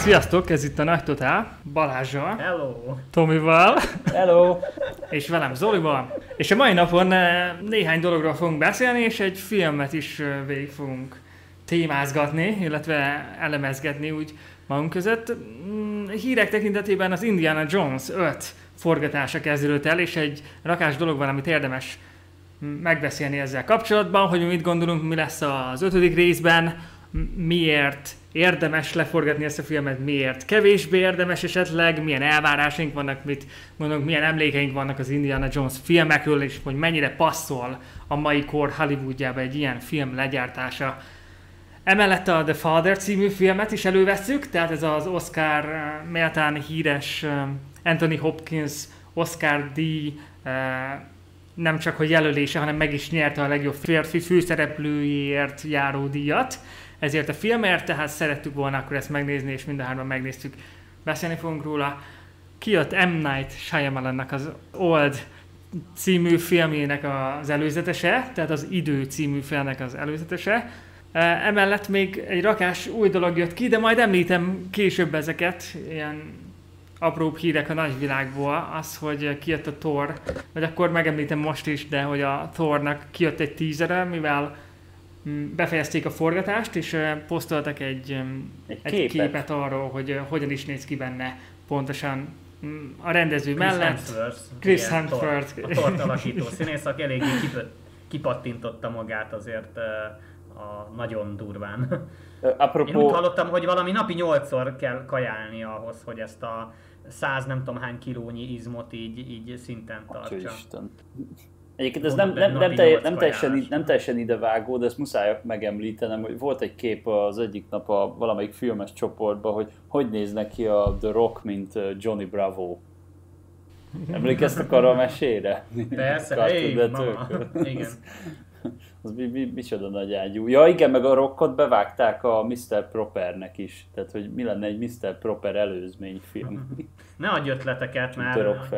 Sziasztok, ez itt a Nagy Totál, Balázsjal, Hello! Tomival, Hello! és velem Zolival. És a mai napon eh, néhány dologról fogunk beszélni, és egy filmet is eh, végig fogunk témázgatni, illetve elemezgetni úgy magunk között. Mm, Hírek tekintetében az Indiana Jones 5 forgatása kezdődött el, és egy rakás dolog van, amit érdemes megbeszélni ezzel kapcsolatban, hogy mi mit gondolunk, mi lesz az ötödik részben, miért érdemes leforgatni ezt a filmet, miért? Kevésbé érdemes esetleg, milyen elvárásaink vannak, mit mondunk, milyen emlékeink vannak az Indiana Jones filmekről, és hogy mennyire passzol a mai kor Hollywoodjába egy ilyen film legyártása. Emellett a The Father című filmet is elővesszük, tehát ez az Oscar eh, méltán híres eh, Anthony Hopkins Oscar díj eh, nem csak hogy jelölése, hanem meg is nyerte a legjobb férfi főszereplőjéért járó díjat. Ezért a filmért, tehát szerettük volna akkor ezt megnézni, és mind a hárman megnéztük. Beszélni fogunk róla. Kijött M. Night Shyamalannak az Old című filmjének az előzetese, tehát az Idő című filmnek az előzetese. E, Emellett még egy rakás új dolog jött ki, de majd említem később ezeket, ilyen apróbb hírek a nagyvilágból, az, hogy kijött a Thor, vagy akkor megemlítem most is, de hogy a Thornak kijött egy teaser mivel befejezték a forgatást, és posztoltak egy, mm, Egy egy képet. képet arról, hogy hogyan is néz ki benne pontosan mm, a rendező Chris mellett. Hemsworth. Chris igen, Hemsworth. A tort alakító színész, aki eléggé kip- kipattintotta magát azért a nagyon durván. Ö, Én úgy Apropó, hallottam, hogy valami napi 8-szor kell kajálni ahhoz, hogy ezt a 100 nem tudom hány kilónyi izmot így, így szinten tartsa. Isten. Egyébként ez nem, nem, nem, telj, nem, teljesen, nem teljesen idevágó, de ezt muszáj megemlítenem, hogy volt egy kép az egyik nap a valamelyik filmes csoportban, hogy hogy néznek ki a The Rock, mint Johnny Bravo. Emlékeztek arra a mesére? Persze, hey, mama. Igen. Az mi, mi, micsoda nagy ágyú. Ja igen, meg a rockot bevágták a Mr. Propernek is. Tehát, hogy mi lenne egy Mr. Proper előzményfilm. Ne adj ötleteket, mert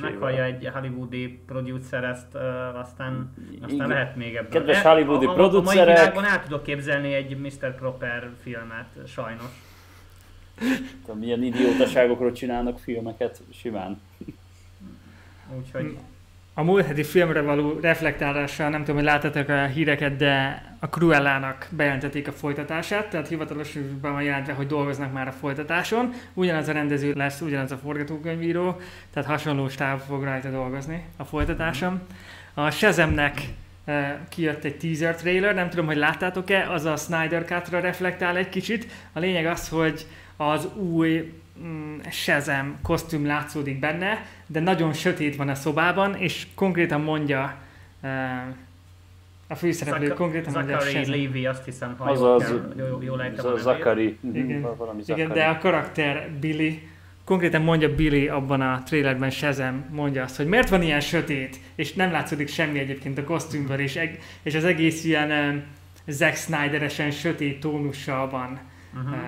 meghallja egy hollywoodi producer ezt, aztán, aztán Igen. lehet még ebből. Kedves hollywoodi a, a, A producerek. mai világban el tudok képzelni egy Mr. Proper filmet, sajnos. Tudom, milyen idiótaságokról csinálnak filmeket, simán. Úgyhogy A múlt heti filmre való reflektálással nem tudom, hogy láttatok a híreket, de a Cruellának bejelentették a folytatását, tehát hivatalosan van jelentve, hogy dolgoznak már a folytatáson. Ugyanaz a rendező lesz, ugyanaz a forgatókönyvíró, tehát hasonló stáb fog rajta dolgozni a folytatáson. A Shazamnek eh, kijött egy teaser trailer, nem tudom, hogy láttátok-e, az a Snyder Cut-ra reflektál egy kicsit. A lényeg az, hogy az új mm, Shazam kosztüm látszódik benne, de nagyon sötét van a szobában, és konkrétan mondja a főszereplő, Zaka- konkrétan mondja a Zachary Shazam. Levy, azt hiszem, ha Az jól, az- jól, jól ejtem a Z- nevét. Zakari. Igen. Valami Igen, de a karakter Billy, konkrétan mondja Billy abban a trailerben Shazam, mondja azt, hogy miért van ilyen sötét, és nem látszódik semmi egyébként a kosztümből, és, eg- és az egész ilyen um, Zack Snyderesen sötét tónussal van Mhm. uh,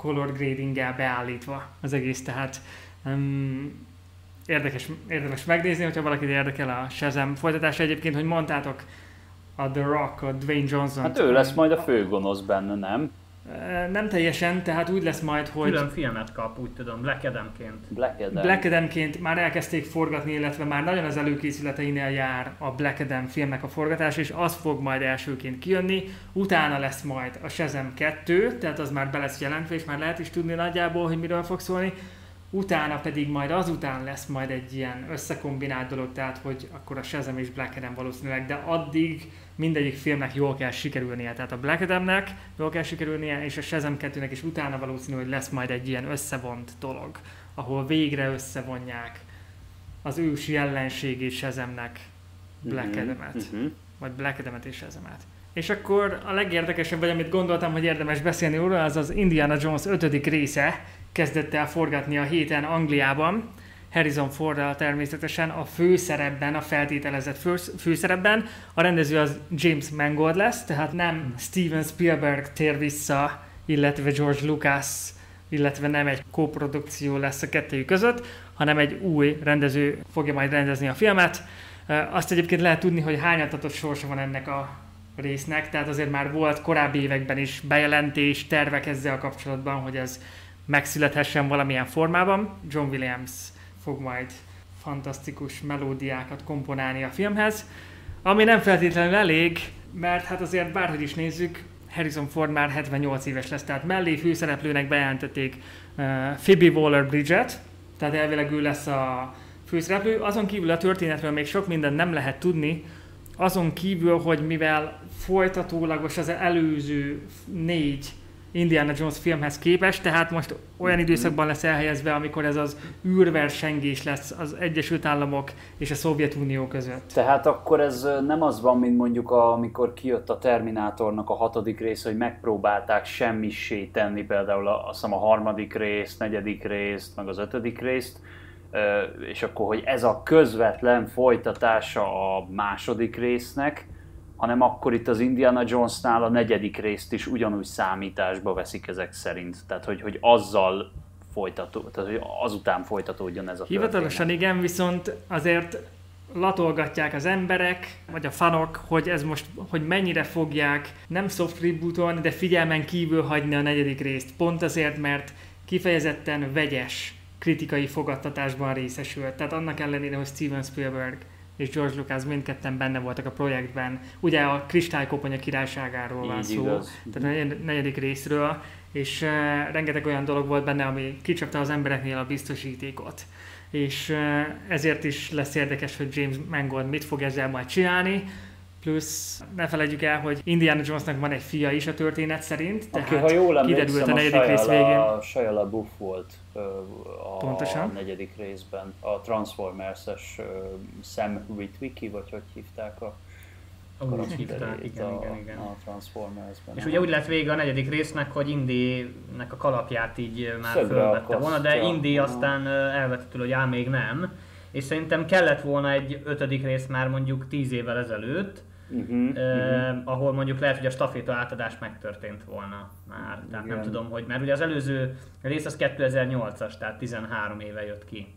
color gradinggel beállítva az egész, tehát um, érdekes, érdemes megnézni, hogyha valakit érdekel a Shazam folytatása egyébként, hogy mondtátok a The Rock, a Dwayne Johnson. Hát ő lesz majd a főgonosz benne, nem? Nem teljesen, tehát úgy lesz majd, hogy Külön filmet kap, úgy tudom, Black Adamként. Black Adam. Black Adamként már elkezdték forgatni, illetve már nagyon az előkészületeinél jár a Black Adam filmnek a forgatás, és az fog majd elsőként kijönni. Utána lesz majd a Shazam 2, tehát az már be lesz jelentve, és már lehet is tudni nagyjából, hogy miről fog szólni. Utána pedig majd azután lesz majd egy ilyen összekombinált dolog, tehát hogy akkor a Shazam és Black Adam valószínűleg, de addig mindegyik filmnek jól kell sikerülnie. Tehát a Black Adamnek jól kell sikerülnie, és a Shazam 2-nek is utána valószínű, hogy lesz majd egy ilyen összevont dolog, ahol végre összevonják az ősi ellenségét Shazamnek Black Mhm, Adamet, mhm. vagy Black Adamet és Shazamet. És akkor a legérdekesebb, vagy amit gondoltam, hogy érdemes beszélni róla, az az Indiana Jones 5. része kezdett el forgatni a héten Angliában, Harrison Fordral természetesen a főszerepben, a feltételezett fő- főszerepben. A rendező az James Mangold lesz, tehát nem Steven Spielberg tér vissza, illetve George Lucas, illetve nem egy koprodukció lesz a kettőjük között, hanem egy új rendező fogja majd rendezni a filmet. Azt egyébként lehet tudni, hogy hányatatos sorsa van ennek a résznek, tehát azért már volt korábbi években is bejelentés, tervek ezzel kapcsolatban, hogy ez megszülethessen valamilyen formában. John Williams fog majd fantasztikus melódiákat komponálni a filmhez, ami nem feltétlenül elég, mert hát azért bárhogy is nézzük, Harrison Ford már 78 éves lesz, tehát mellé főszereplőnek bejelentették uh, Phoebe Waller-Bridget, tehát elvileg ő lesz a főszereplő. Azon kívül a történetről még sok mindent nem lehet tudni, azon kívül, hogy mivel folytatólagos az előző négy Indiana Jones filmhez képest, tehát most olyan időszakban lesz elhelyezve, amikor ez az űrversengés lesz az Egyesült Államok és a Szovjetunió között. Tehát akkor ez nem az van, mint mondjuk amikor kijött a Terminátornak a hatodik rész, hogy megpróbálták semmissé tenni például a, azt hiszem a harmadik részt, negyedik részt, meg az ötödik részt, és akkor, hogy ez a közvetlen folytatása a második résznek, hanem akkor itt az Indiana Jonesnál a negyedik részt is ugyanúgy számításba veszik ezek szerint. Tehát, hogy, hogy azzal folytató, tehát, hogy azután folytatódjon ez a Hivatalosan történet. igen, viszont azért latolgatják az emberek, vagy a fanok, hogy ez most, hogy mennyire fogják nem soft rebootolni, de figyelmen kívül hagyni a negyedik részt. Pont azért, mert kifejezetten vegyes kritikai fogadtatásban részesült. Tehát annak ellenére, hogy Steven Spielberg és George Lucas mindketten benne voltak a projektben. Ugye a Kristálykoponya királyságáról van szó, igaz. tehát a negyedik részről, és uh, rengeteg olyan dolog volt benne, ami kicsapta az embereknél a biztosítékot. És uh, ezért is lesz érdekes, hogy James Mangold mit fog ezzel majd csinálni. Plusz ne felejtjük el, hogy Indiana Jonesnak van egy fia is a történet szerint, tehát Aki, ha jól kiderült a negyedik rész végén. A Shia LaBeouf volt a Pontosan. negyedik részben, a Transformers-es Sam Witwicky, vagy hogy hívták a úgy hívták, igen, a, igen, igen. A Transformers-ben. És ugye úgy lett vége a negyedik résznek, hogy Indy-nek a kalapját így már Szögre fölvette volna, de Indy aztán elvette tőle, hogy á, még nem. És szerintem kellett volna egy ötödik rész már mondjuk tíz évvel ezelőtt, uh-huh, eh, uh-huh. ahol mondjuk lehet, hogy a staféta átadás megtörtént volna már. Tehát Igen. nem tudom, hogy, mert ugye az előző rész az 2008-as, tehát 13 éve jött ki.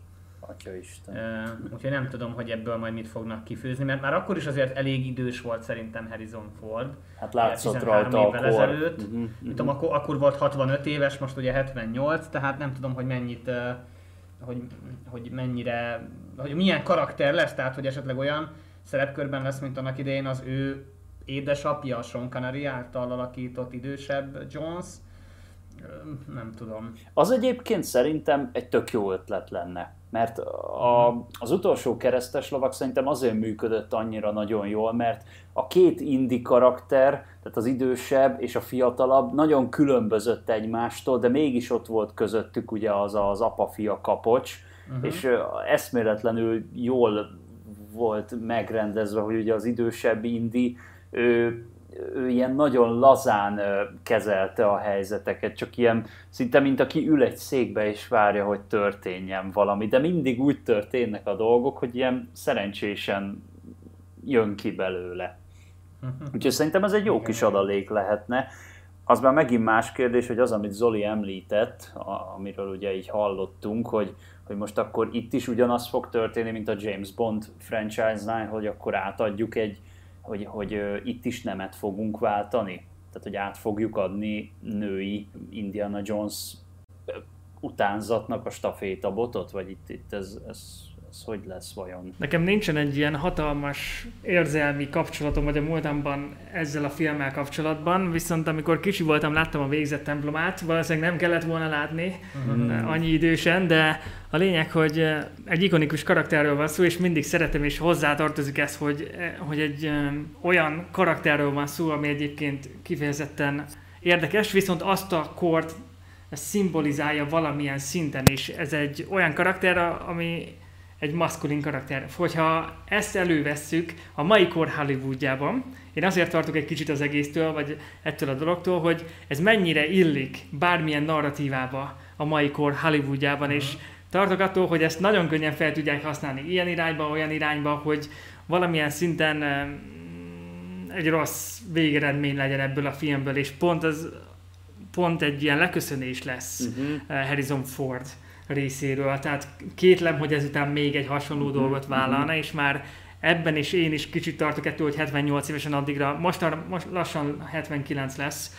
Atya Isten. Uh, úgyhogy nem tudom, hogy ebből majd mit fognak kifőzni, mert már akkor is azért elég idős volt szerintem Harrison Ford. Hát látszott rajta évvel akkor. ezelőtt. Uh-huh, uh-huh. Tudom, akkor, akkor volt 65 éves, most ugye 78, tehát nem tudom, hogy mennyit, uh, hogy, hogy mennyire, hogy milyen karakter lesz, tehát hogy esetleg olyan szerepkörben lesz, mint annak idején az ő édesapja, Sean Connery által alakított idősebb Jones. Nem tudom. Az egyébként szerintem egy tök jó ötlet lenne. Mert a, az utolsó keresztes lovak szerintem azért működött annyira nagyon jól, mert a két indi karakter, tehát az idősebb és a fiatalabb nagyon különbözött egymástól, de mégis ott volt közöttük ugye az az apa-fia kapocs, uh-huh. és eszméletlenül jól volt megrendezve, hogy ugye az idősebb Indi, ő, ő ilyen nagyon lazán kezelte a helyzeteket, csak ilyen szinte, mint aki ül egy székbe és várja, hogy történjen valami, de mindig úgy történnek a dolgok, hogy ilyen szerencsésen jön ki belőle. Uh-huh. Úgyhogy szerintem ez egy jó kis adalék lehetne. Az már megint más kérdés, hogy az, amit Zoli említett, amiről ugye így hallottunk, hogy, hogy most akkor itt is ugyanaz fog történni, mint a James Bond franchise-nál, hogy akkor átadjuk egy, hogy, hogy itt is nemet fogunk váltani. Tehát, hogy át fogjuk adni női Indiana Jones utánzatnak a stafétabotot, vagy itt, itt ez, ez ez hogy lesz vajon? Nekem nincsen egy ilyen hatalmas érzelmi kapcsolatom, vagy a múltamban ezzel a filmmel kapcsolatban, viszont amikor kicsi voltam, láttam a végzett templomát, valószínűleg nem kellett volna látni mm. annyi idősen, de a lényeg, hogy eh, egy ikonikus karakterről van szó, és mindig szeretem, és hozzátartozik ez, hogy, eh, hogy egy olyan karakterről van szó, ami egyébként kifejezetten érdekes, viszont azt a kort szimbolizálja valamilyen szinten, és ez egy olyan karakter, ami egy maszkulin karakter. Hogyha ezt elővesszük a mai kor Hollywoodjában, én azért tartok egy kicsit az egésztől, vagy ettől a dologtól, hogy ez mennyire illik bármilyen narratívába a mai kor Hollywoodjában, uh-huh. és tartok attól, hogy ezt nagyon könnyen fel tudják használni ilyen irányba, olyan irányba, hogy valamilyen szinten egy rossz végeredmény legyen ebből a filmből, és pont az pont egy ilyen leköszönés lesz uh-huh. Harrison Ford részéről. Tehát kétlem, hogy ezután még egy hasonló mm-hmm. dolgot vállalna, és már ebben is én is kicsit tartok ettől, hogy 78 évesen addigra, most, most lassan 79 lesz,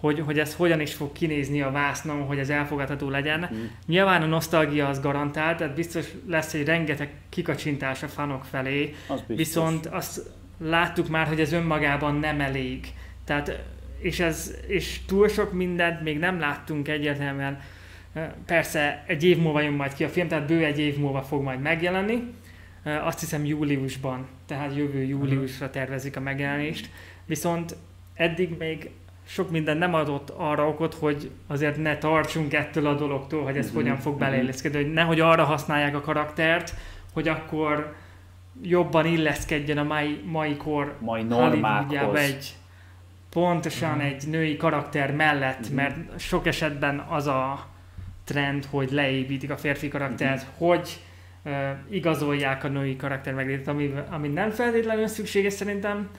hogy, hogy ez hogyan is fog kinézni a vásznon, hogy ez elfogadható legyen. Mm. Nyilván a nosztalgia az garantált, tehát biztos lesz egy rengeteg kikacsintás a fanok felé, az viszont azt láttuk már, hogy ez önmagában nem elég. Tehát, és, ez, és túl sok mindent még nem láttunk egyértelműen. Persze egy év múlva jön majd ki a film, tehát bő egy év múlva fog majd megjelenni. Azt hiszem júliusban, tehát jövő júliusra tervezik a megjelenést. Viszont eddig még sok minden nem adott arra okot, hogy azért ne tartsunk ettől a dologtól, hogy ez mm-hmm. hogyan fog beleilleszkedni, hogy nehogy arra használják a karaktert, hogy akkor jobban illeszkedjen a mai, mai kor mai normákhoz. egy pontosan mm. egy női karakter mellett, mm. mert sok esetben az a trend, hogy leépítik a férfi karaktert, mm. hogy uh, igazolják a női karakter meglétét, ami, ami nem feltétlenül szükséges szerintem,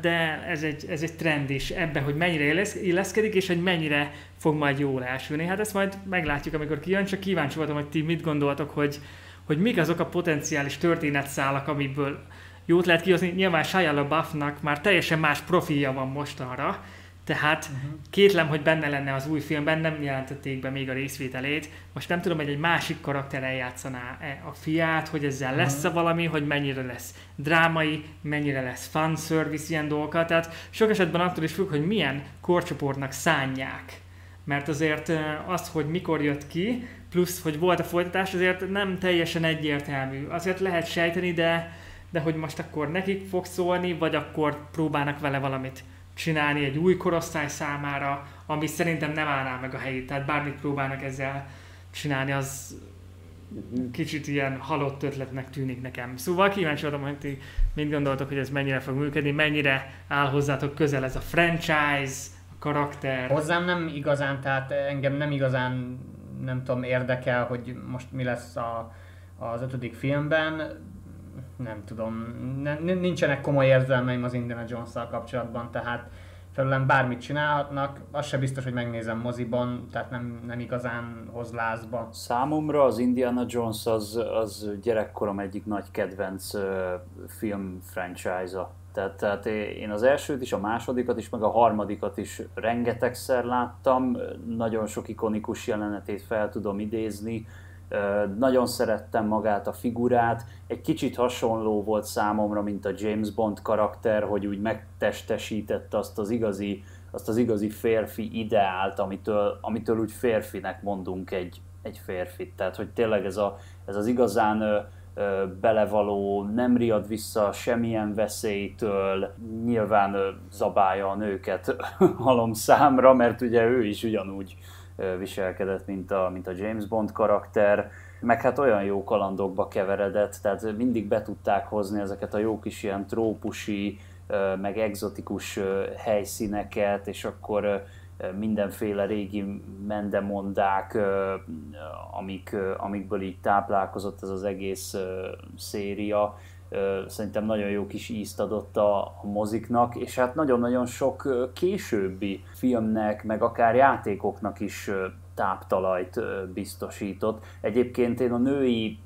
de ez egy, ez egy trend is ebben, hogy mennyire illeszkedik, és hogy mennyire fog majd jól elsülni. Hát ezt majd meglátjuk, amikor kijön, csak kíváncsi voltam, hogy ti mit gondoltok, hogy, hogy mik azok a potenciális történetszálak, amiből jót lehet kihozni. Nyilván Shia LaBeoufnak már teljesen más profilja van mostanra, tehát uh-huh. kétlem, hogy benne lenne az új filmben, nem jelentették be még a részvételét. Most nem tudom, hogy egy másik karakter eljátszaná -e a fiát, hogy ezzel uh-huh. lesz-e valami, hogy mennyire lesz drámai, mennyire lesz fanservice, ilyen dolgokat. Tehát sok esetben attól is függ, hogy milyen korcsoportnak szánják. Mert azért az, hogy mikor jött ki, plusz, hogy volt a folytatás, azért nem teljesen egyértelmű. Azért lehet sejteni, de, de hogy most akkor nekik fog szólni, vagy akkor próbálnak vele valamit csinálni egy új korosztály számára, ami szerintem nem állná meg a helyét. Tehát bármit próbálnak ezzel csinálni, az kicsit ilyen halott ötletnek tűnik nekem. Szóval kíváncsi voltam, hogy ti mit gondoltok, hogy ez mennyire fog működni, mennyire áll hozzátok közel ez a franchise, a karakter. Hozzám nem igazán, tehát engem nem igazán, nem tudom, érdekel, hogy most mi lesz a, az ötödik filmben nem tudom, ne, nincsenek komoly érzelmeim az Indiana jones kapcsolatban, tehát felülem bármit csinálhatnak, az se biztos, hogy megnézem moziban, tehát nem, nem igazán hoz lázba. Számomra az Indiana Jones az, az gyerekkorom egyik nagy kedvenc uh, film franchise-a. Tehát, tehát én az elsőt is, a másodikat is, meg a harmadikat is rengetegszer láttam, nagyon sok ikonikus jelenetét fel tudom idézni, nagyon szerettem magát a figurát, egy kicsit hasonló volt számomra, mint a James Bond karakter, hogy úgy megtestesítette azt az igazi, azt az igazi férfi ideált, amitől, amitől úgy férfinek mondunk egy, egy férfit. Tehát, hogy tényleg ez, a, ez az igazán belevaló, nem riad vissza semmilyen veszélytől, nyilván ö, zabálja a nőket halom számra, mert ugye ő is ugyanúgy viselkedett, mint a, mint a James Bond karakter, meg hát olyan jó kalandokba keveredett, tehát mindig be tudták hozni ezeket a jó kis ilyen trópusi, meg egzotikus helyszíneket, és akkor mindenféle régi mendemondák, amik, amikből így táplálkozott ez az egész széria, szerintem nagyon jó kis ízt adott a, a moziknak, és hát nagyon-nagyon sok későbbi filmnek, meg akár játékoknak is táptalajt biztosított. Egyébként én a női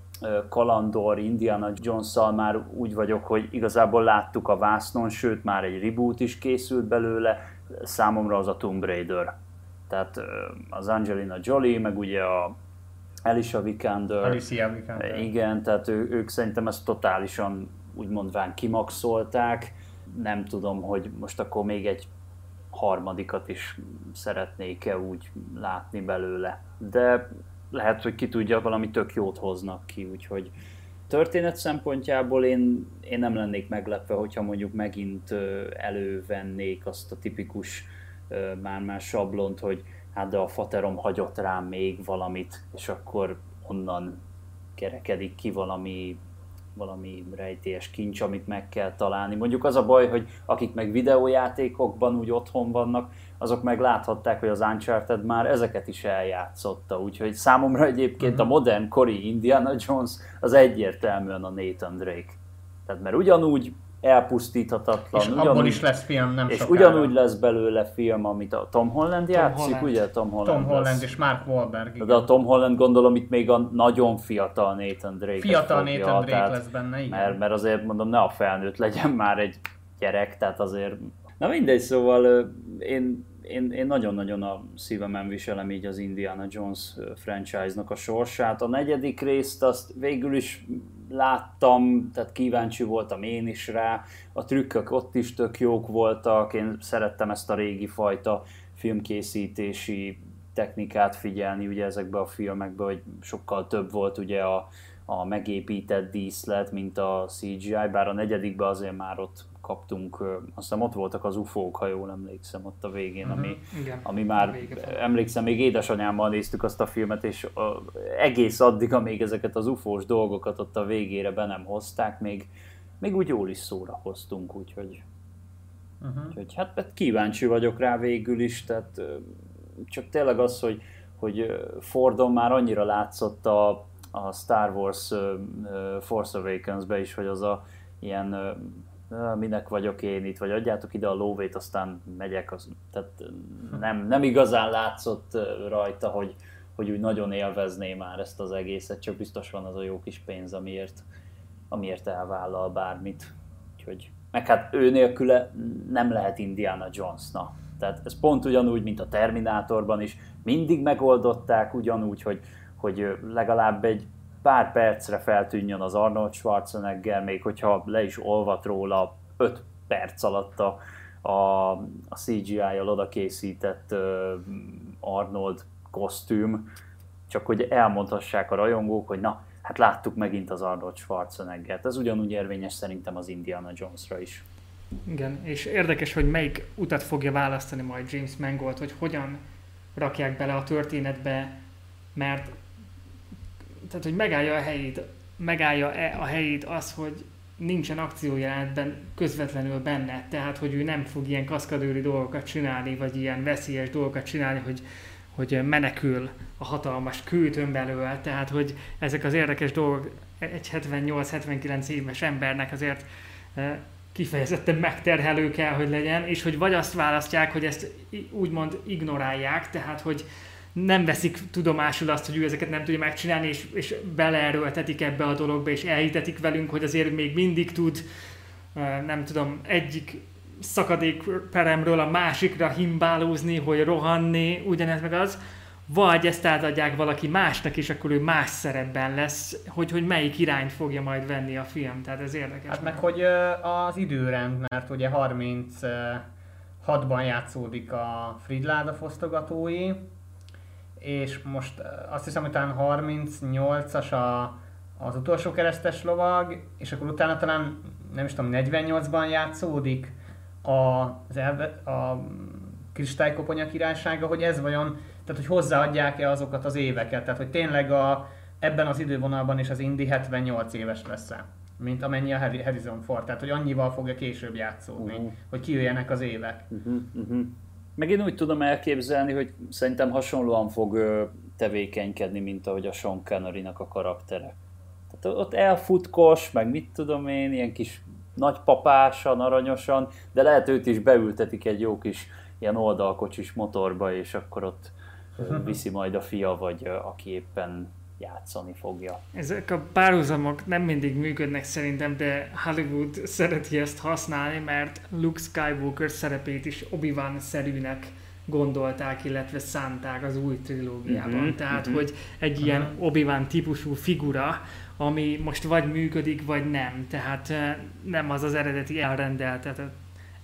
kalandor Indiana jones már úgy vagyok, hogy igazából láttuk a vásznon, sőt már egy reboot is készült belőle, számomra az a Tomb Raider. Tehát az Angelina Jolie, meg ugye a Alicia Vikander. Alicia Vikander. Igen, tehát ő, ők szerintem ezt totálisan úgymondván kimaxolták. Nem tudom, hogy most akkor még egy harmadikat is szeretnék-e úgy látni belőle. De lehet, hogy ki tudja, valami tök jót hoznak ki, úgyhogy történet szempontjából én, én nem lennék meglepve, hogyha mondjuk megint elővennék azt a tipikus már-már sablont, hogy hát de a faterom hagyott rám még valamit, és akkor onnan kerekedik ki valami valami rejtélyes kincs, amit meg kell találni. Mondjuk az a baj, hogy akik meg videójátékokban úgy otthon vannak, azok meg láthatták, hogy az Uncharted már ezeket is eljátszotta, úgyhogy számomra egyébként a mhm. modern kori Indiana Jones az egyértelműen a Nathan Drake. Tehát mert ugyanúgy elpusztíthatatlan. És ugyanúgy, abból is lesz film nem És sokára. ugyanúgy lesz belőle film, amit a Tom Holland Tom játszik, Holland. ugye? Tom Holland, Tom Holland lesz. és Mark Wahlberg. Igen. De a Tom Holland gondolom itt még a nagyon fiatal Nathan Drake. Fiatal fogja, Nathan Drake tehát, lesz benne, igen. Mert, mert azért mondom, ne a felnőtt legyen már egy gyerek, tehát azért... Na mindegy, szóval én én, én nagyon-nagyon a szívemen viselem így az Indiana Jones franchise-nak a sorsát. A negyedik részt azt végül is láttam, tehát kíváncsi voltam én is rá. A trükkök ott is tök jók voltak, én szerettem ezt a régi fajta filmkészítési technikát figyelni ugye ezekbe a filmekbe, hogy sokkal több volt ugye a, a megépített díszlet, mint a CGI, bár a negyedikben azért már ott kaptunk, azt hiszem ott voltak az ufók, ha jól emlékszem, ott a végén, ami, uh-huh. Igen, ami már, emlékszem, még édesanyámmal néztük azt a filmet, és a, egész addig, amíg ezeket az ufós dolgokat ott a végére be nem hozták, még, még úgy jól is szórakoztunk, úgyhogy, uh-huh. úgyhogy hát, hát kíváncsi vagyok rá végül is, tehát csak tényleg az, hogy, hogy Fordon már annyira látszott a, a Star Wars uh, Force Awakens-be is, hogy az a ilyen minek vagyok én itt, vagy adjátok ide a lóvét, aztán megyek. Az, tehát nem, nem igazán látszott rajta, hogy, hogy úgy nagyon élvezné már ezt az egészet, csak biztos van az a jó kis pénz, amiért, amiért elvállal bármit. Úgyhogy, meg hát ő nélküle nem lehet Indiana Jones, na. Tehát ez pont ugyanúgy, mint a Terminátorban is, mindig megoldották ugyanúgy, hogy, hogy legalább egy pár percre feltűnjön az Arnold Schwarzenegger, még hogyha le is olvat róla 5 perc alatt a, a, a CGI-jal oda készített uh, Arnold kosztüm, csak hogy elmondhassák a rajongók, hogy na, hát láttuk megint az Arnold Schwarzeneggert. Ez ugyanúgy érvényes szerintem az Indiana Jonesra is. Igen, és érdekes, hogy melyik utat fogja választani majd James Mangold, hogy hogyan rakják bele a történetbe, mert tehát, hogy megállja a helyét, megállja-e a helyét az, hogy nincsen akciójelenetben közvetlenül benne, tehát hogy ő nem fog ilyen kaszkadőri dolgokat csinálni, vagy ilyen veszélyes dolgokat csinálni, hogy, hogy menekül a hatalmas kőtön belőle, tehát hogy ezek az érdekes dolgok egy 78-79 éves embernek azért eh, kifejezetten megterhelő kell, hogy legyen, és hogy vagy azt választják, hogy ezt úgymond ignorálják, tehát hogy nem veszik tudomásul azt, hogy ő ezeket nem tudja megcsinálni, és, és beleerőltetik ebbe a dologba, és elhitetik velünk, hogy azért még mindig tud, nem tudom, egyik szakadékperemről a másikra himbálózni, hogy rohanni, ugyanez meg az, vagy ezt átadják valaki másnak, és akkor ő más szerepben lesz, hogy, hogy melyik irányt fogja majd venni a film, tehát ez érdekes. Hát meg, hogy az időrend, mert ugye 36-ban játszódik a Fridláda fosztogatói, és most azt hiszem, hogy talán 38-as a, az utolsó keresztes lovag, és akkor utána talán nem is tudom, 48-ban játszódik az elve, a kristálykoponya királysága, hogy ez vajon tehát hogy hozzáadják-e azokat az éveket, tehát hogy tényleg a, ebben az idővonalban is az Indi 78 éves lesz -e, mint amennyi a Harrison Ford, tehát hogy annyival fogja később játszódni, uh-huh. hogy kijöjjenek az évek. Uh-huh, uh-huh. Meg én úgy tudom elképzelni, hogy szerintem hasonlóan fog tevékenykedni, mint ahogy a Sean connery a karaktere. Tehát ott elfutkos, meg mit tudom én, ilyen kis nagypapásan, aranyosan, de lehet őt is beültetik egy jó kis ilyen oldalkocsis motorba, és akkor ott viszi majd a fia, vagy aki éppen játszani fogja. Ezek a párhuzamok nem mindig működnek szerintem, de Hollywood szereti ezt használni, mert Luke Skywalker szerepét is Obi-Wan szerűnek gondolták, illetve szánták az új trilógiában. Mm-hmm, Tehát, mm-hmm. hogy egy ilyen uh-huh. Obi-Wan típusú figura, ami most vagy működik, vagy nem. Tehát nem az az eredeti elrendeltetett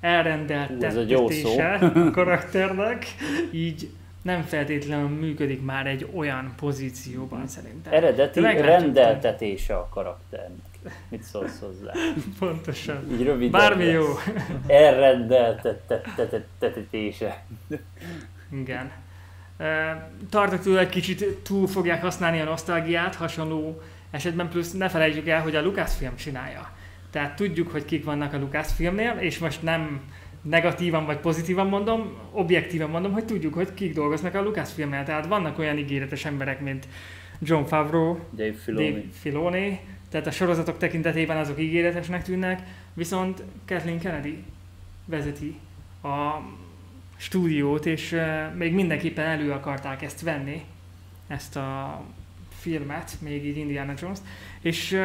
elrendeltetése a karakternek, így nem feltétlenül működik már egy olyan pozícióban szerintem. Eredeti rendeltetése a karakternek. Mit szólsz hozzá? Pontosan. Így rövid. Bármi jó. Elrendeltetése. Igen. Tartok tőle egy kicsit túl fogják használni a nosztalgiát, hasonló esetben plusz ne felejtjük el, hogy a Lucasfilm csinálja. Tehát tudjuk, hogy kik vannak a Lucasfilmnél, és most nem negatívan vagy pozitívan mondom, objektívan mondom, hogy tudjuk, hogy kik dolgoznak a Lucasfilmnél. Tehát vannak olyan ígéretes emberek, mint John Favreau, Dave Filoni. Dave Filoni tehát a sorozatok tekintetében azok ígéretesnek tűnnek, viszont Kathleen Kennedy vezeti a stúdiót, és még mindenképpen elő akarták ezt venni, ezt a filmet, még így Indiana Jones, és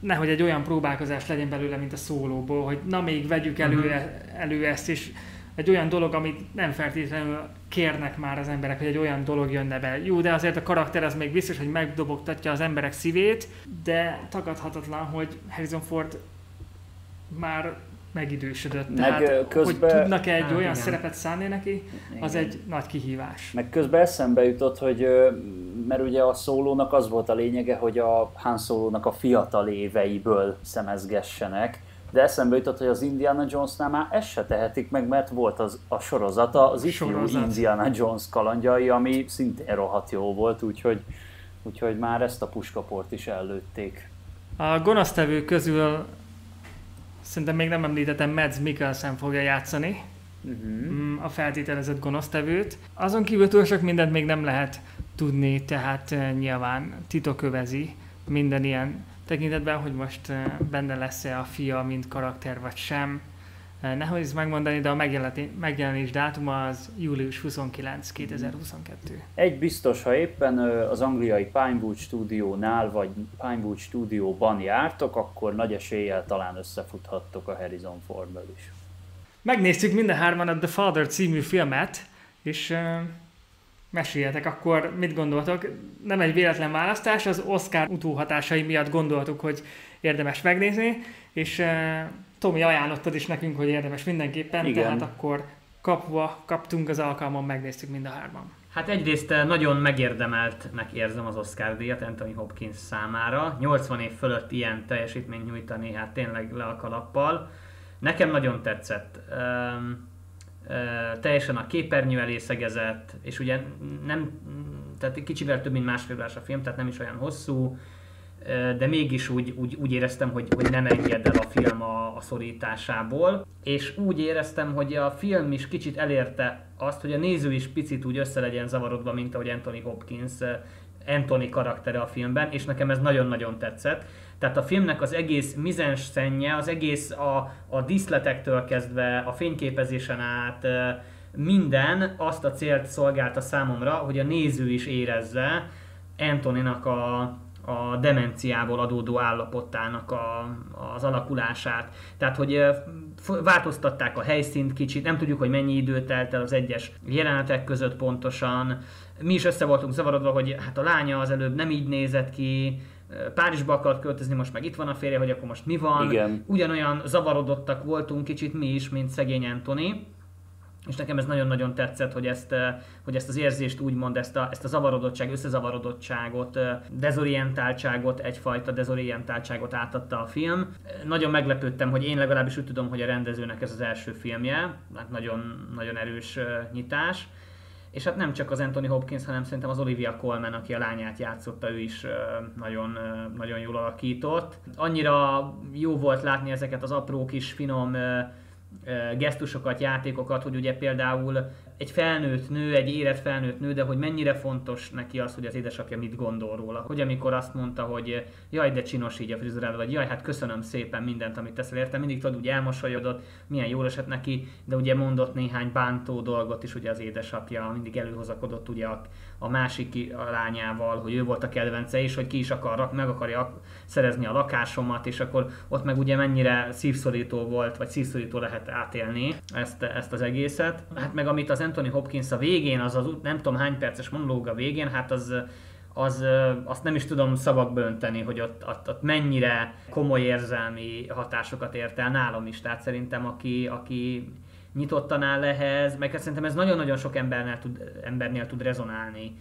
nehogy egy olyan próbálkozás legyen belőle, mint a szólóból, hogy na még vegyük elő, uh-huh. elő ezt, és egy olyan dolog, amit nem feltétlenül kérnek már az emberek, hogy egy olyan dolog jönne be. Jó, de azért a karakter az még biztos, hogy megdobogtatja az emberek szívét, de tagadhatatlan, hogy Harrison Ford már megidősödött. Meg Tehát, közben, hogy tudnak egy hát, olyan igen. szerepet szánni neki, az igen. egy nagy kihívás. Meg közben eszembe jutott, hogy mert ugye a szólónak az volt a lényege, hogy a Han Solo-nak a fiatal éveiből szemezgessenek, de eszembe jutott, hogy az Indiana Jonesnál már ezt se tehetik meg, mert volt az, a sorozata, az ifjú Sorozat. Indiana Jones kalandjai, ami szintén rohadt jó volt, úgyhogy, úgyhogy már ezt a puskaport is előtték. A gonosztevő közül szerintem még nem említettem, Mads Mikkelsen fogja játszani uh-huh. a feltételezett gonosztevőt. Azon kívül túl sok mindent még nem lehet tudni, tehát uh, nyilván titokövezi minden ilyen tekintetben, hogy most uh, benne lesz-e a fia, mint karakter, vagy sem. Nehéz megmondani, de a megjelenés dátuma az július 29, 2022. Egy biztos, ha éppen az angliai Pinewood stúdiónál vagy Pinewood stúdióban jártok, akkor nagy eséllyel talán összefuthattok a Harrison Fordből is. Megnéztük minden hárman a The Father című filmet, és uh, meséljetek akkor, mit gondoltok. Nem egy véletlen választás, az Oscar utóhatásai miatt gondoltuk, hogy érdemes megnézni, és uh, Tomi ajánlottad is nekünk, hogy érdemes mindenképpen, Igen. tehát akkor kapva, kaptunk az alkalmon, megnéztük mind a hárman. Hát egyrészt eh, nagyon megérdemeltnek érzem az Oscar díjat Anthony Hopkins számára. 80 év fölött ilyen teljesítményt nyújtani, hát tényleg le a kalappal. Nekem nagyon tetszett. Um, uh, teljesen a képernyő elé szegezett, és ugye nem, tehát kicsivel több mint másfél órás a film, tehát nem is olyan hosszú de mégis úgy, úgy, úgy éreztem, hogy, hogy nem enged el a film a, a szorításából, és úgy éreztem, hogy a film is kicsit elérte azt, hogy a néző is picit úgy össze legyen zavarodva, mint ahogy Anthony Hopkins Anthony karaktere a filmben, és nekem ez nagyon-nagyon tetszett. Tehát a filmnek az egész mizens az egész a, a díszletektől kezdve, a fényképezésen át, minden azt a célt szolgálta számomra, hogy a néző is érezze Antoninak a, a demenciából adódó állapotának a, az alakulását. Tehát, hogy változtatták a helyszínt kicsit, nem tudjuk, hogy mennyi idő telt el az egyes jelenetek között pontosan. Mi is össze voltunk zavarodva, hogy hát a lánya az előbb nem így nézett ki, Párizsba akart költözni, most meg itt van a férje, hogy akkor most mi van. Igen. Ugyanolyan zavarodottak voltunk kicsit mi is, mint szegény Antoni és nekem ez nagyon-nagyon tetszett, hogy ezt, eh, hogy ezt az érzést úgymond, ezt a, ezt a zavarodottság, összezavarodottságot, eh, dezorientáltságot, egyfajta dezorientáltságot átadta a film. Nagyon meglepődtem, hogy én legalábbis úgy tudom, hogy a rendezőnek ez az első filmje, hát nagyon, nagyon erős eh, nyitás. És hát nem csak az Anthony Hopkins, hanem szerintem az Olivia Colman, aki a lányát játszotta, ő is nagyon, nagyon jól alakított. Annyira jó volt látni ezeket az apró kis finom gesztusokat, játékokat, hogy ugye például egy felnőtt nő, egy érett felnőtt nő, de hogy mennyire fontos neki az, hogy az édesapja mit gondol róla. Hogy amikor azt mondta, hogy jaj, de csinos így a frizurád, vagy jaj, hát köszönöm szépen mindent, amit teszel érte, mindig tudod, úgy elmosolyodott, milyen jól esett neki, de ugye mondott néhány bántó dolgot is ugye az édesapja, mindig előhozakodott ugye a, a másik a lányával, hogy ő volt a kedvence, és hogy ki is akar, meg akarja szerezni a lakásomat, és akkor ott meg ugye mennyire szívszorító volt, vagy szívszorító lehet átélni ezt, ezt az egészet. Hát meg amit az Anthony Hopkins a végén, az az nem tudom hány perces monológ a végén, hát az, az, azt nem is tudom szavakba önteni, hogy ott, ott, ott mennyire komoly érzelmi hatásokat ért el nálam is. Tehát szerintem aki, aki nyitottan áll ehhez, meg szerintem ez nagyon-nagyon sok embernél tud, embernél tud rezonálni,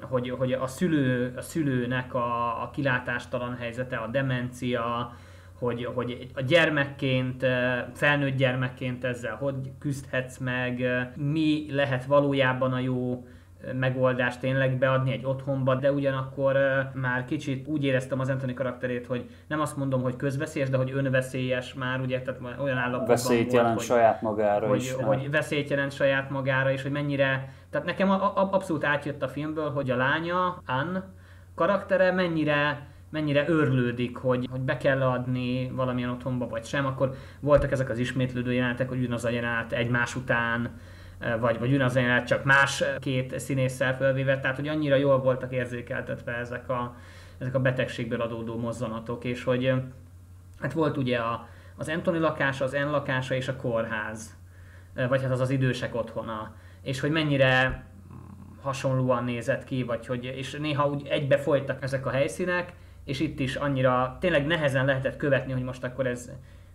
hogy, hogy a, szülő, a szülőnek a, a kilátástalan helyzete, a demencia, hogy, hogy a gyermekként, felnőtt gyermekként ezzel hogy küzdhetsz meg, mi lehet valójában a jó megoldást tényleg beadni egy otthonba, de ugyanakkor már kicsit úgy éreztem az Anthony karakterét, hogy nem azt mondom, hogy közveszélyes, de hogy önveszélyes már, ugye, tehát olyan állapotban Veszélyt volt, jelent hogy, saját magára hogy, is. Hogy veszélyt jelent saját magára, és hogy mennyire, tehát nekem a, a, abszolút átjött a filmből, hogy a lánya, Ann karaktere mennyire mennyire örlődik, hogy, hogy be kell adni valamilyen otthonba, vagy sem, akkor voltak ezek az ismétlődő jelenetek, hogy ugyanaz a jelenet egymás után, eh, vagy, vagy ugyanaz a jelenet, csak más két színésszel fölvéve, tehát hogy annyira jól voltak érzékeltetve ezek a, ezek a betegségből adódó mozzanatok, és hogy hát volt ugye a, az Anthony lakása, az N lakása és a kórház vagy hát az az idősek otthona, és hogy mennyire hasonlóan nézett ki, vagy hogy, és néha úgy egybe folytak ezek a helyszínek, és itt is annyira tényleg nehezen lehetett követni, hogy most akkor ez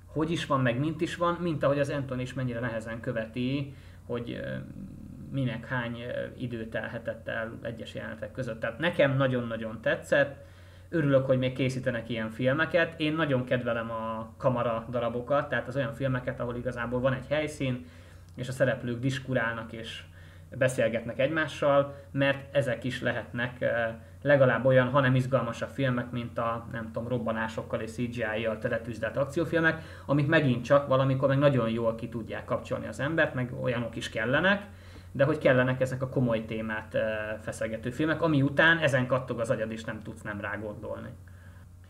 hogy is van, meg mint is van, mint ahogy az Anton is mennyire nehezen követi, hogy minek hány idő telhetett el egyes jelenetek között. Tehát nekem nagyon-nagyon tetszett, örülök, hogy még készítenek ilyen filmeket. Én nagyon kedvelem a kamara darabokat, tehát az olyan filmeket, ahol igazából van egy helyszín, és a szereplők diskurálnak és beszélgetnek egymással, mert ezek is lehetnek legalább olyan, hanem izgalmasabb filmek, mint a nem tudom, robbanásokkal és CGI-jal teletűzdelt akciófilmek, amik megint csak valamikor meg nagyon jól ki tudják kapcsolni az embert, meg olyanok is kellenek, de hogy kellenek ezek a komoly témát feszegető filmek, ami után ezen kattog az agyad, és nem tudsz nem rá gondolni.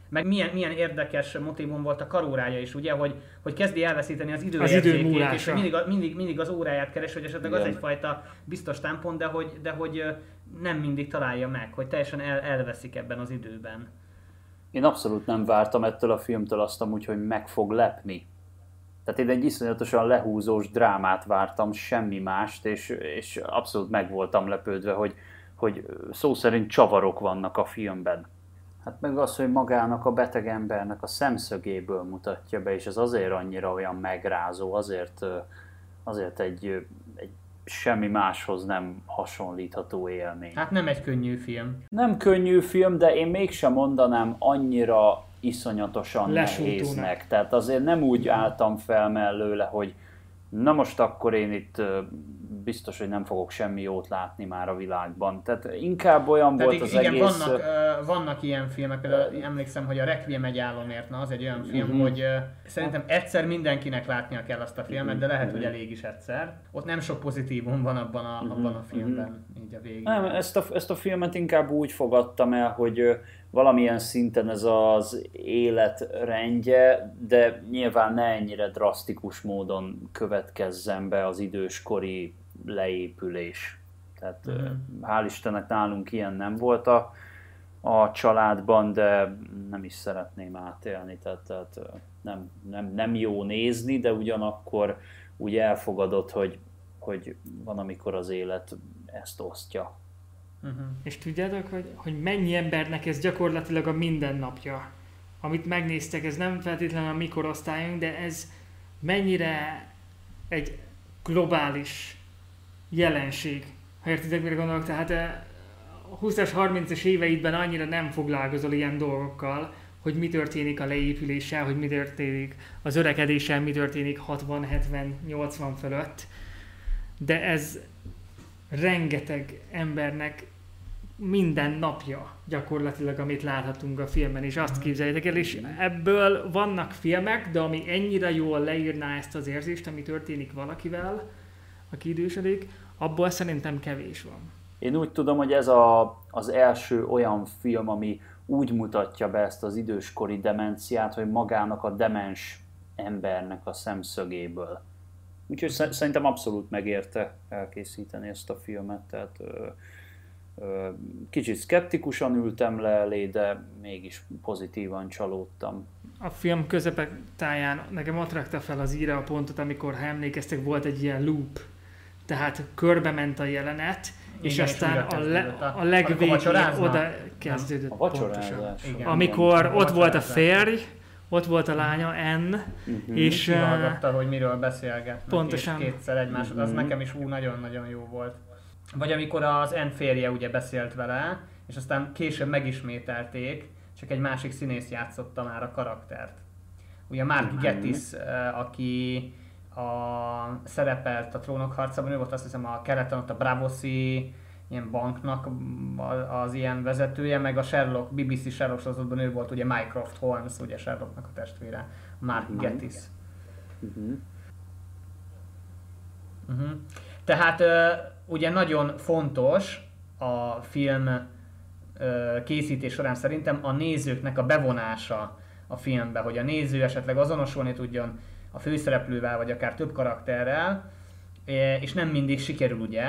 Meg milyen, milyen érdekes motivum volt a karórája is, ugye, hogy, hogy kezdi elveszíteni az időérzékét, az és mindig, mindig, mindig az óráját keres, hogy esetleg Igen. az egyfajta biztos támpont, de hogy, de hogy nem mindig találja meg, hogy teljesen el, elveszik ebben az időben. Én abszolút nem vártam ettől a filmtől azt amúgy, hogy meg fog lepni. Tehát én egy iszonyatosan lehúzós drámát vártam, semmi mást, és, és abszolút meg voltam lepődve, hogy, hogy szó szerint csavarok vannak a filmben. Hát meg az, hogy magának a beteg embernek a szemszögéből mutatja be, és ez azért annyira olyan megrázó, azért, azért egy, egy semmi máshoz nem hasonlítható élmény. Hát nem egy könnyű film. Nem könnyű film, de én mégsem mondanám annyira iszonyatosan nehéznek. Tehát azért nem úgy álltam fel mellőle, hogy na most akkor én itt biztos, hogy nem fogok semmi jót látni már a világban. Tehát inkább olyan Pedig volt az igen, egész... Vannak, vannak ilyen filmek, például emlékszem, hogy a Requiem egy álomért, na az egy olyan film, uh-huh. hogy szerintem egyszer mindenkinek látnia kell azt a filmet, de lehet, uh-huh. hogy elég is egyszer. Ott nem sok pozitívum van abban a, uh-huh. abban a filmben, uh-huh. így a végén. Nem, ezt a, ezt a filmet inkább úgy fogadtam el, hogy valamilyen szinten ez az életrendje, de nyilván ne ennyire drasztikus módon következzen be az időskori leépülés. Tehát uh-huh. hál' Istennek nálunk ilyen nem volt a, a családban, de nem is szeretném átélni, tehát, tehát nem, nem, nem jó nézni, de ugyanakkor úgy elfogadott, hogy, hogy van, amikor az élet ezt osztja. Uh-huh. És tudjátok, hogy, hogy mennyi embernek ez gyakorlatilag a mindennapja. Amit megnéztek, ez nem feltétlenül a mi korosztályunk, de ez mennyire egy globális jelenség. Ha értitek, mire gondolok, tehát eh, a 20-as, 30-as éveidben annyira nem foglalkozol ilyen dolgokkal, hogy mi történik a leépüléssel, hogy mi történik az öregedéssel, mi történik 60, 70, 80 fölött. De ez rengeteg embernek minden napja gyakorlatilag, amit láthatunk a filmben, és azt képzeljétek el, és ebből vannak filmek, de ami ennyire jól leírná ezt az érzést, ami történik valakivel, aki idősödik, abból szerintem kevés van. Én úgy tudom, hogy ez a, az első olyan film, ami úgy mutatja be ezt az időskori demenciát, hogy magának a demens embernek a szemszögéből. Úgyhogy szerintem abszolút megérte elkészíteni ezt a filmet, tehát ö, ö, kicsit szkeptikusan ültem le elé, de mégis pozitívan csalódtam. A film táján nekem ott rakta fel az íra a pontot, amikor, ha emlékeztek, volt egy ilyen loop. Tehát körbe ment a jelenet, és Igen, aztán és a, le, a legvégén oda kezdődött a pontosan. Igen, Amikor igen, ott volt a férj, ott volt a lánya N, uh-huh. és... Kihallgatta, hogy miről beszélgetnek, pontosan. kétszer egymásod, uh-huh. az mhm. nekem is ú, nagyon-nagyon jó volt. Vagy amikor az N férje ugye beszélt vele, és aztán később megismételték, csak egy másik színész játszotta már a karaktert. Ugye Mark uh-huh. Gettis, eh, aki a, szerepelt a trónok harcában, ő volt azt hiszem a keleten, ott a Bravoszi ilyen banknak az ilyen vezetője, meg a Sherlock, BBC Sherlock sorozatban ő volt ugye Mycroft Holmes, ugye Sherlocknak a testvére, Mark mm-hmm. Gettis. Uh-huh. Uh-huh. Tehát ugye nagyon fontos a film készítés során szerintem a nézőknek a bevonása a filmbe, hogy a néző esetleg azonosulni tudjon a főszereplővel, vagy akár több karakterrel, és nem mindig sikerül ugye,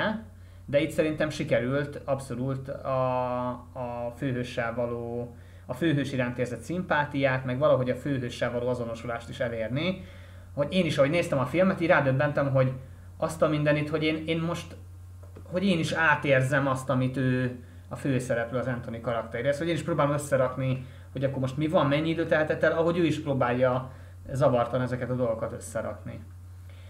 de itt szerintem sikerült abszolút a, a főhőssel való, a főhős iránt érzett szimpátiát, meg valahogy a főhőssel való azonosulást is elérni, hogy én is, ahogy néztem a filmet, így rádöbbentem, hogy azt a mindenit, hogy én, én most, hogy én is átérzem azt, amit ő, a főszereplő, az Anthony karakterje. hogy én is próbálom összerakni, hogy akkor most mi van, mennyi időt eltett el, ahogy ő is próbálja zavartan ezeket a dolgokat összerakni.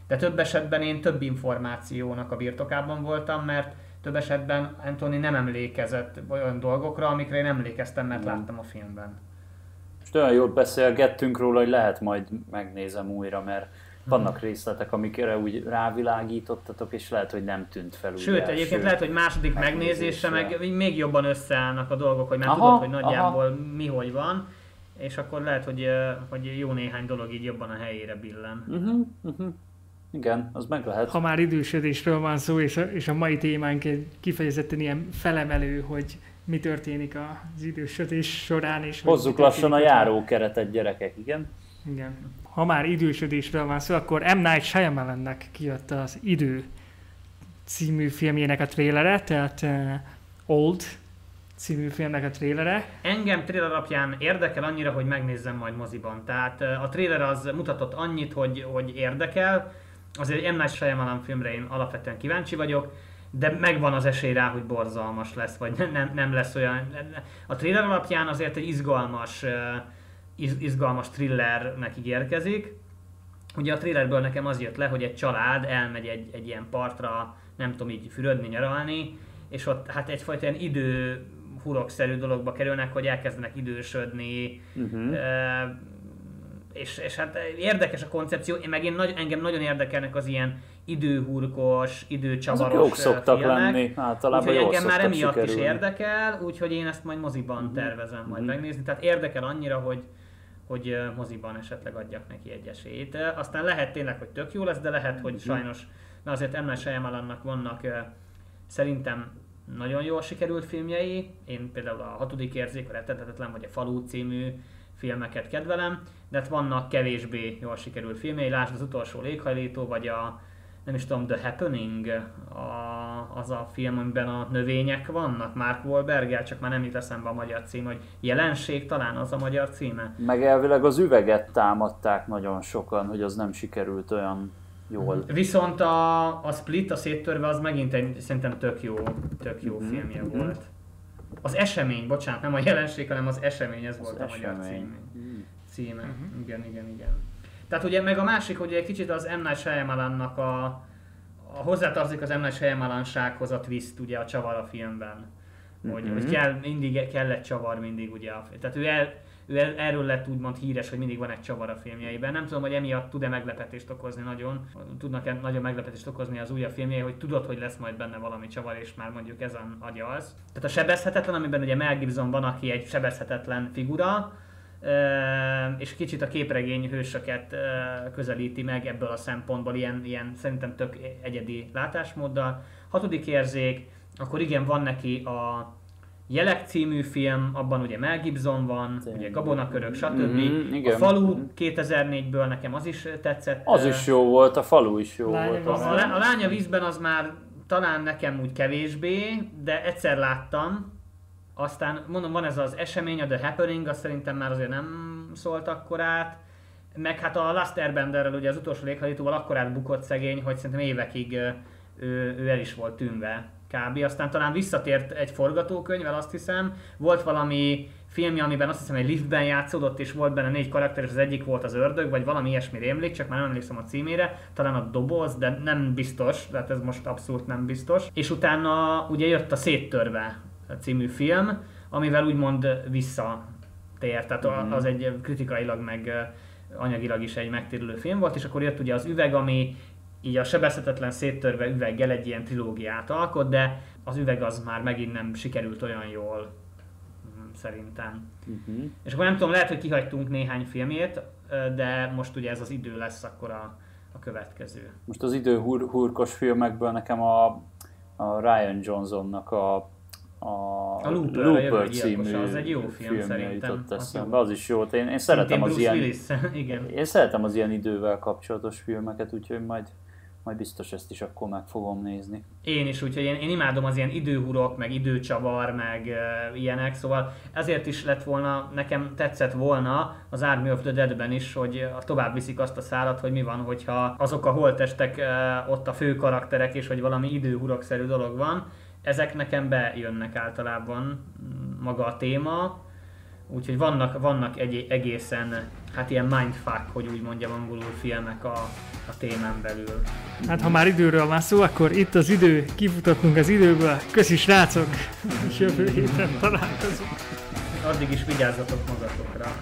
De több esetben én több információnak a birtokában voltam, mert több esetben Anthony nem emlékezett olyan dolgokra, amikre én emlékeztem, mert láttam a filmben. Most olyan jól beszélgettünk róla, hogy lehet majd megnézem újra, mert vannak részletek, amikre úgy rávilágítottatok, és lehet, hogy nem tűnt fel. Sőt, első egyébként lehet, hogy második megnézésre meg még jobban összeállnak a dolgok, hogy már aha, tudod, hogy nagyjából aha. mi hogy van, és akkor lehet, hogy, hogy jó néhány dolog így jobban a helyére billen. Uh-huh, uh-huh. Igen, az meg lehet. Ha már idősödésről van szó, és a, és a mai témánk egy kifejezetten ilyen felemelő, hogy mi történik az idősödés során. És Hozzuk lassan a járókeretet, gyerekek, igen? Igen. Ha már idősödésről van szó, akkor M. Night Shyamalannek kijött az Idő című filmjének a trélere, tehát uh, Old című filmnek a trélere. Engem tréler alapján érdekel annyira, hogy megnézzem majd moziban. Tehát uh, a tréler az mutatott annyit, hogy, hogy érdekel. Azért egy M. Night Shyamalan filmre én alapvetően kíváncsi vagyok de megvan az esély rá, hogy borzalmas lesz, vagy nem, nem lesz olyan. A trailer alapján azért egy izgalmas, izgalmas thrillernek ígérkezik. Ugye a trailerből nekem az jött le, hogy egy család elmegy egy, egy ilyen partra, nem tudom így fürödni, nyaralni, és ott hát egyfajta ilyen idő hurokszerű dologba kerülnek, hogy elkezdenek idősödni, uh-huh és, és hát érdekes a koncepció, én meg én nagy, engem nagyon érdekelnek az ilyen időhurkos, időcsavaros Azok jók szoktak filmek. lenni, általában úgyhogy engem már emiatt sikerülni. is érdekel, úgyhogy én ezt majd moziban uh-huh. tervezem majd uh-huh. megnézni. Tehát érdekel annyira, hogy, hogy moziban esetleg adjak neki egy esélyt. Aztán lehet tényleg, hogy tök jó lesz, de lehet, hogy uh-huh. sajnos, na azért Emma Shyamalannak vannak szerintem nagyon jól sikerült filmjei. Én például a hatodik érzék, a Rettetetetlen, vagy a Falú című filmeket kedvelem, de hát vannak kevésbé jól sikerült filmjei, lásd az utolsó léghajlító, vagy a nem is tudom, The Happening, a, az a film, amiben a növények vannak, Mark wahlberg csak már nem jut eszembe a magyar cím, hogy jelenség talán az a magyar címe. Meg elvileg az üveget támadták nagyon sokan, hogy az nem sikerült olyan jól. Viszont a, a Split, a széttörve, az megint egy szerintem tök jó, tök jó mm-hmm. filmje mm-hmm. volt. Az esemény, bocsánat, nem a jelenség, hanem az esemény, ez az volt esemény. a magyar cím, címe. Uh-huh. Igen, igen, igen. Tehát ugye meg a másik, hogy egy kicsit az M. Night Shyamalannak a, a hozzátartozik az M. Night Shyamalansághoz a twist ugye a csavar a filmben. Hogy, uh-huh. hogy kell, mindig kell egy csavar mindig ugye. A, tehát ő el, erről lett úgymond híres, hogy mindig van egy csavar a filmjeiben. Nem tudom, hogy emiatt tud-e meglepetést okozni nagyon, tudnak-e nagyon meglepetést okozni az újabb filmjei, hogy tudod, hogy lesz majd benne valami csavar, és már mondjuk ez agya az. Tehát a sebezhetetlen, amiben ugye Mel Gibson van, aki egy sebezhetetlen figura, és kicsit a képregény hősöket közelíti meg ebből a szempontból, ilyen, ilyen szerintem tök egyedi látásmóddal. Hatodik érzék, akkor igen, van neki a Jelek című film, abban ugye Mel Gibson van, Tényleg. ugye Gabonakörök, stb. Mm-hmm, igen. A Falu 2004-ből nekem az is tetszett. Az is jó volt, a Falu is jó Lánya volt. A, a, Lánya vízben az már talán nekem úgy kevésbé, de egyszer láttam, aztán mondom, van ez az esemény, a The Happening, azt szerintem már azért nem szólt akkor át. Meg hát a Last Airbenderrel, ugye az utolsó léghajtóval akkor átbukott szegény, hogy szerintem évekig ő, ő el is volt tűnve kb. Aztán talán visszatért egy forgatókönyvvel, azt hiszem. Volt valami filmje, amiben azt hiszem egy liftben játszódott, és volt benne négy karakter, és az egyik volt az ördög, vagy valami ilyesmi rémlik, csak már nem emlékszem a címére, talán a doboz, de nem biztos, tehát ez most abszolút nem biztos. És utána ugye jött a Széttörve című film, amivel úgymond visszatér, tehát mm-hmm. az egy kritikailag meg anyagilag is egy megtérülő film volt, és akkor jött ugye az üveg, ami így a sebezhetetlen széttörve üveggel egy ilyen trilógiát alkot, de az üveg az már megint nem sikerült olyan jól mm, szerintem. Uh-huh. És akkor nem tudom, lehet, hogy kihagytunk néhány filmét, de most ugye ez az idő lesz akkor a, a következő. Most az idő hur, hurkos filmekből nekem a, a Ryan Johnsonnak a a, a Looper, Looper című az egy jó film szerintem. Az, eszembe, az is jó. Én, én szeretem az ilyen, Willis. Igen. Én szeretem az ilyen idővel kapcsolatos filmeket, úgyhogy majd majd biztos ezt is akkor meg fogom nézni. Én is, úgyhogy én, én imádom az ilyen időhurok, meg időcsavar, meg uh, ilyenek, szóval ezért is lett volna, nekem tetszett volna az Army of the Dead-ben is, hogy tovább viszik azt a szárat, hogy mi van, hogyha azok a holtestek uh, ott a fő karakterek, és hogy valami időhurokszerű dolog van. Ezek nekem bejönnek általában maga a téma, úgyhogy vannak, vannak egy, egészen hát ilyen mindfuck, hogy úgy mondjam angolul filmek a, a témán belül. Hát ha már időről van szó, akkor itt az idő, kifutattunk az időből. Köszi srácok, jövő héten találkozunk. Addig is vigyázzatok magatokra.